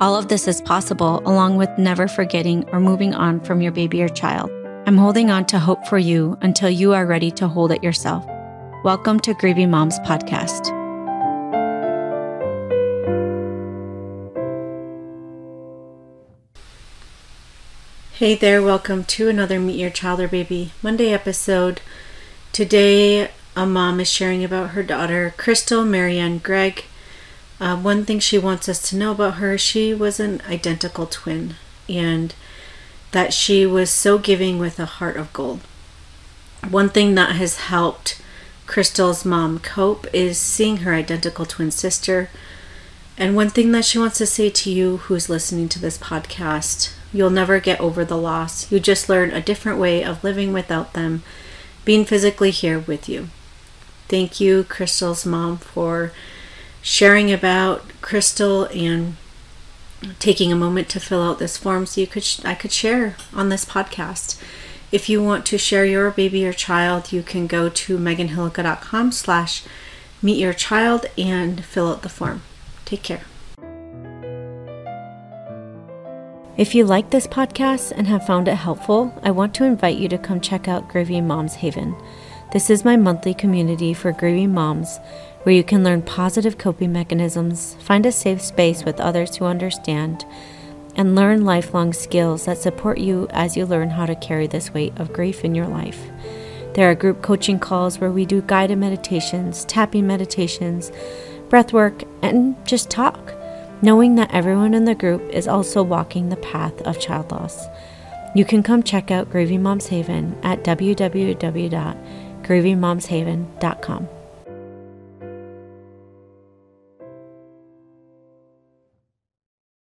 All of this is possible along with never forgetting or moving on from your baby or child. I'm holding on to hope for you until you are ready to hold it yourself. Welcome to Grieving Moms Podcast. Hey there, welcome to another Meet Your Child or Baby Monday episode. Today, a mom is sharing about her daughter, Krystle MaryAnn Gregg. Uh, one thing she wants us to know about her she was an identical twin, and that she was so giving with a heart of gold. One thing that has helped Krystle's mom cope is seeing her identical twin sister. And one thing that she wants to say to you who's listening to this podcast you'll never get over the loss. You just learn a different way of living without them, being physically here with you. Thank you, Krystle's mom, for sharing about Krystle and taking a moment to fill out this form so you could sh- I could share on this podcast. If you want to share your baby or child, you can go to meganhillica.com slash meet your child and fill out the form. Take care. If you like this podcast and have found it helpful, I want to invite you to come check out Grieving Moms Haven. This is my monthly community for grieving moms where you can learn positive coping mechanisms, find a safe space with others who understand, and learn lifelong skills that support you as you learn how to carry this weight of grief in your life. There are group coaching calls where we do guided meditations, tapping meditations, breath work, and just talk, knowing that everyone in the group is also walking the path of child loss. You can come check out Grieving Moms Haven at www.grievingmomshaven.com.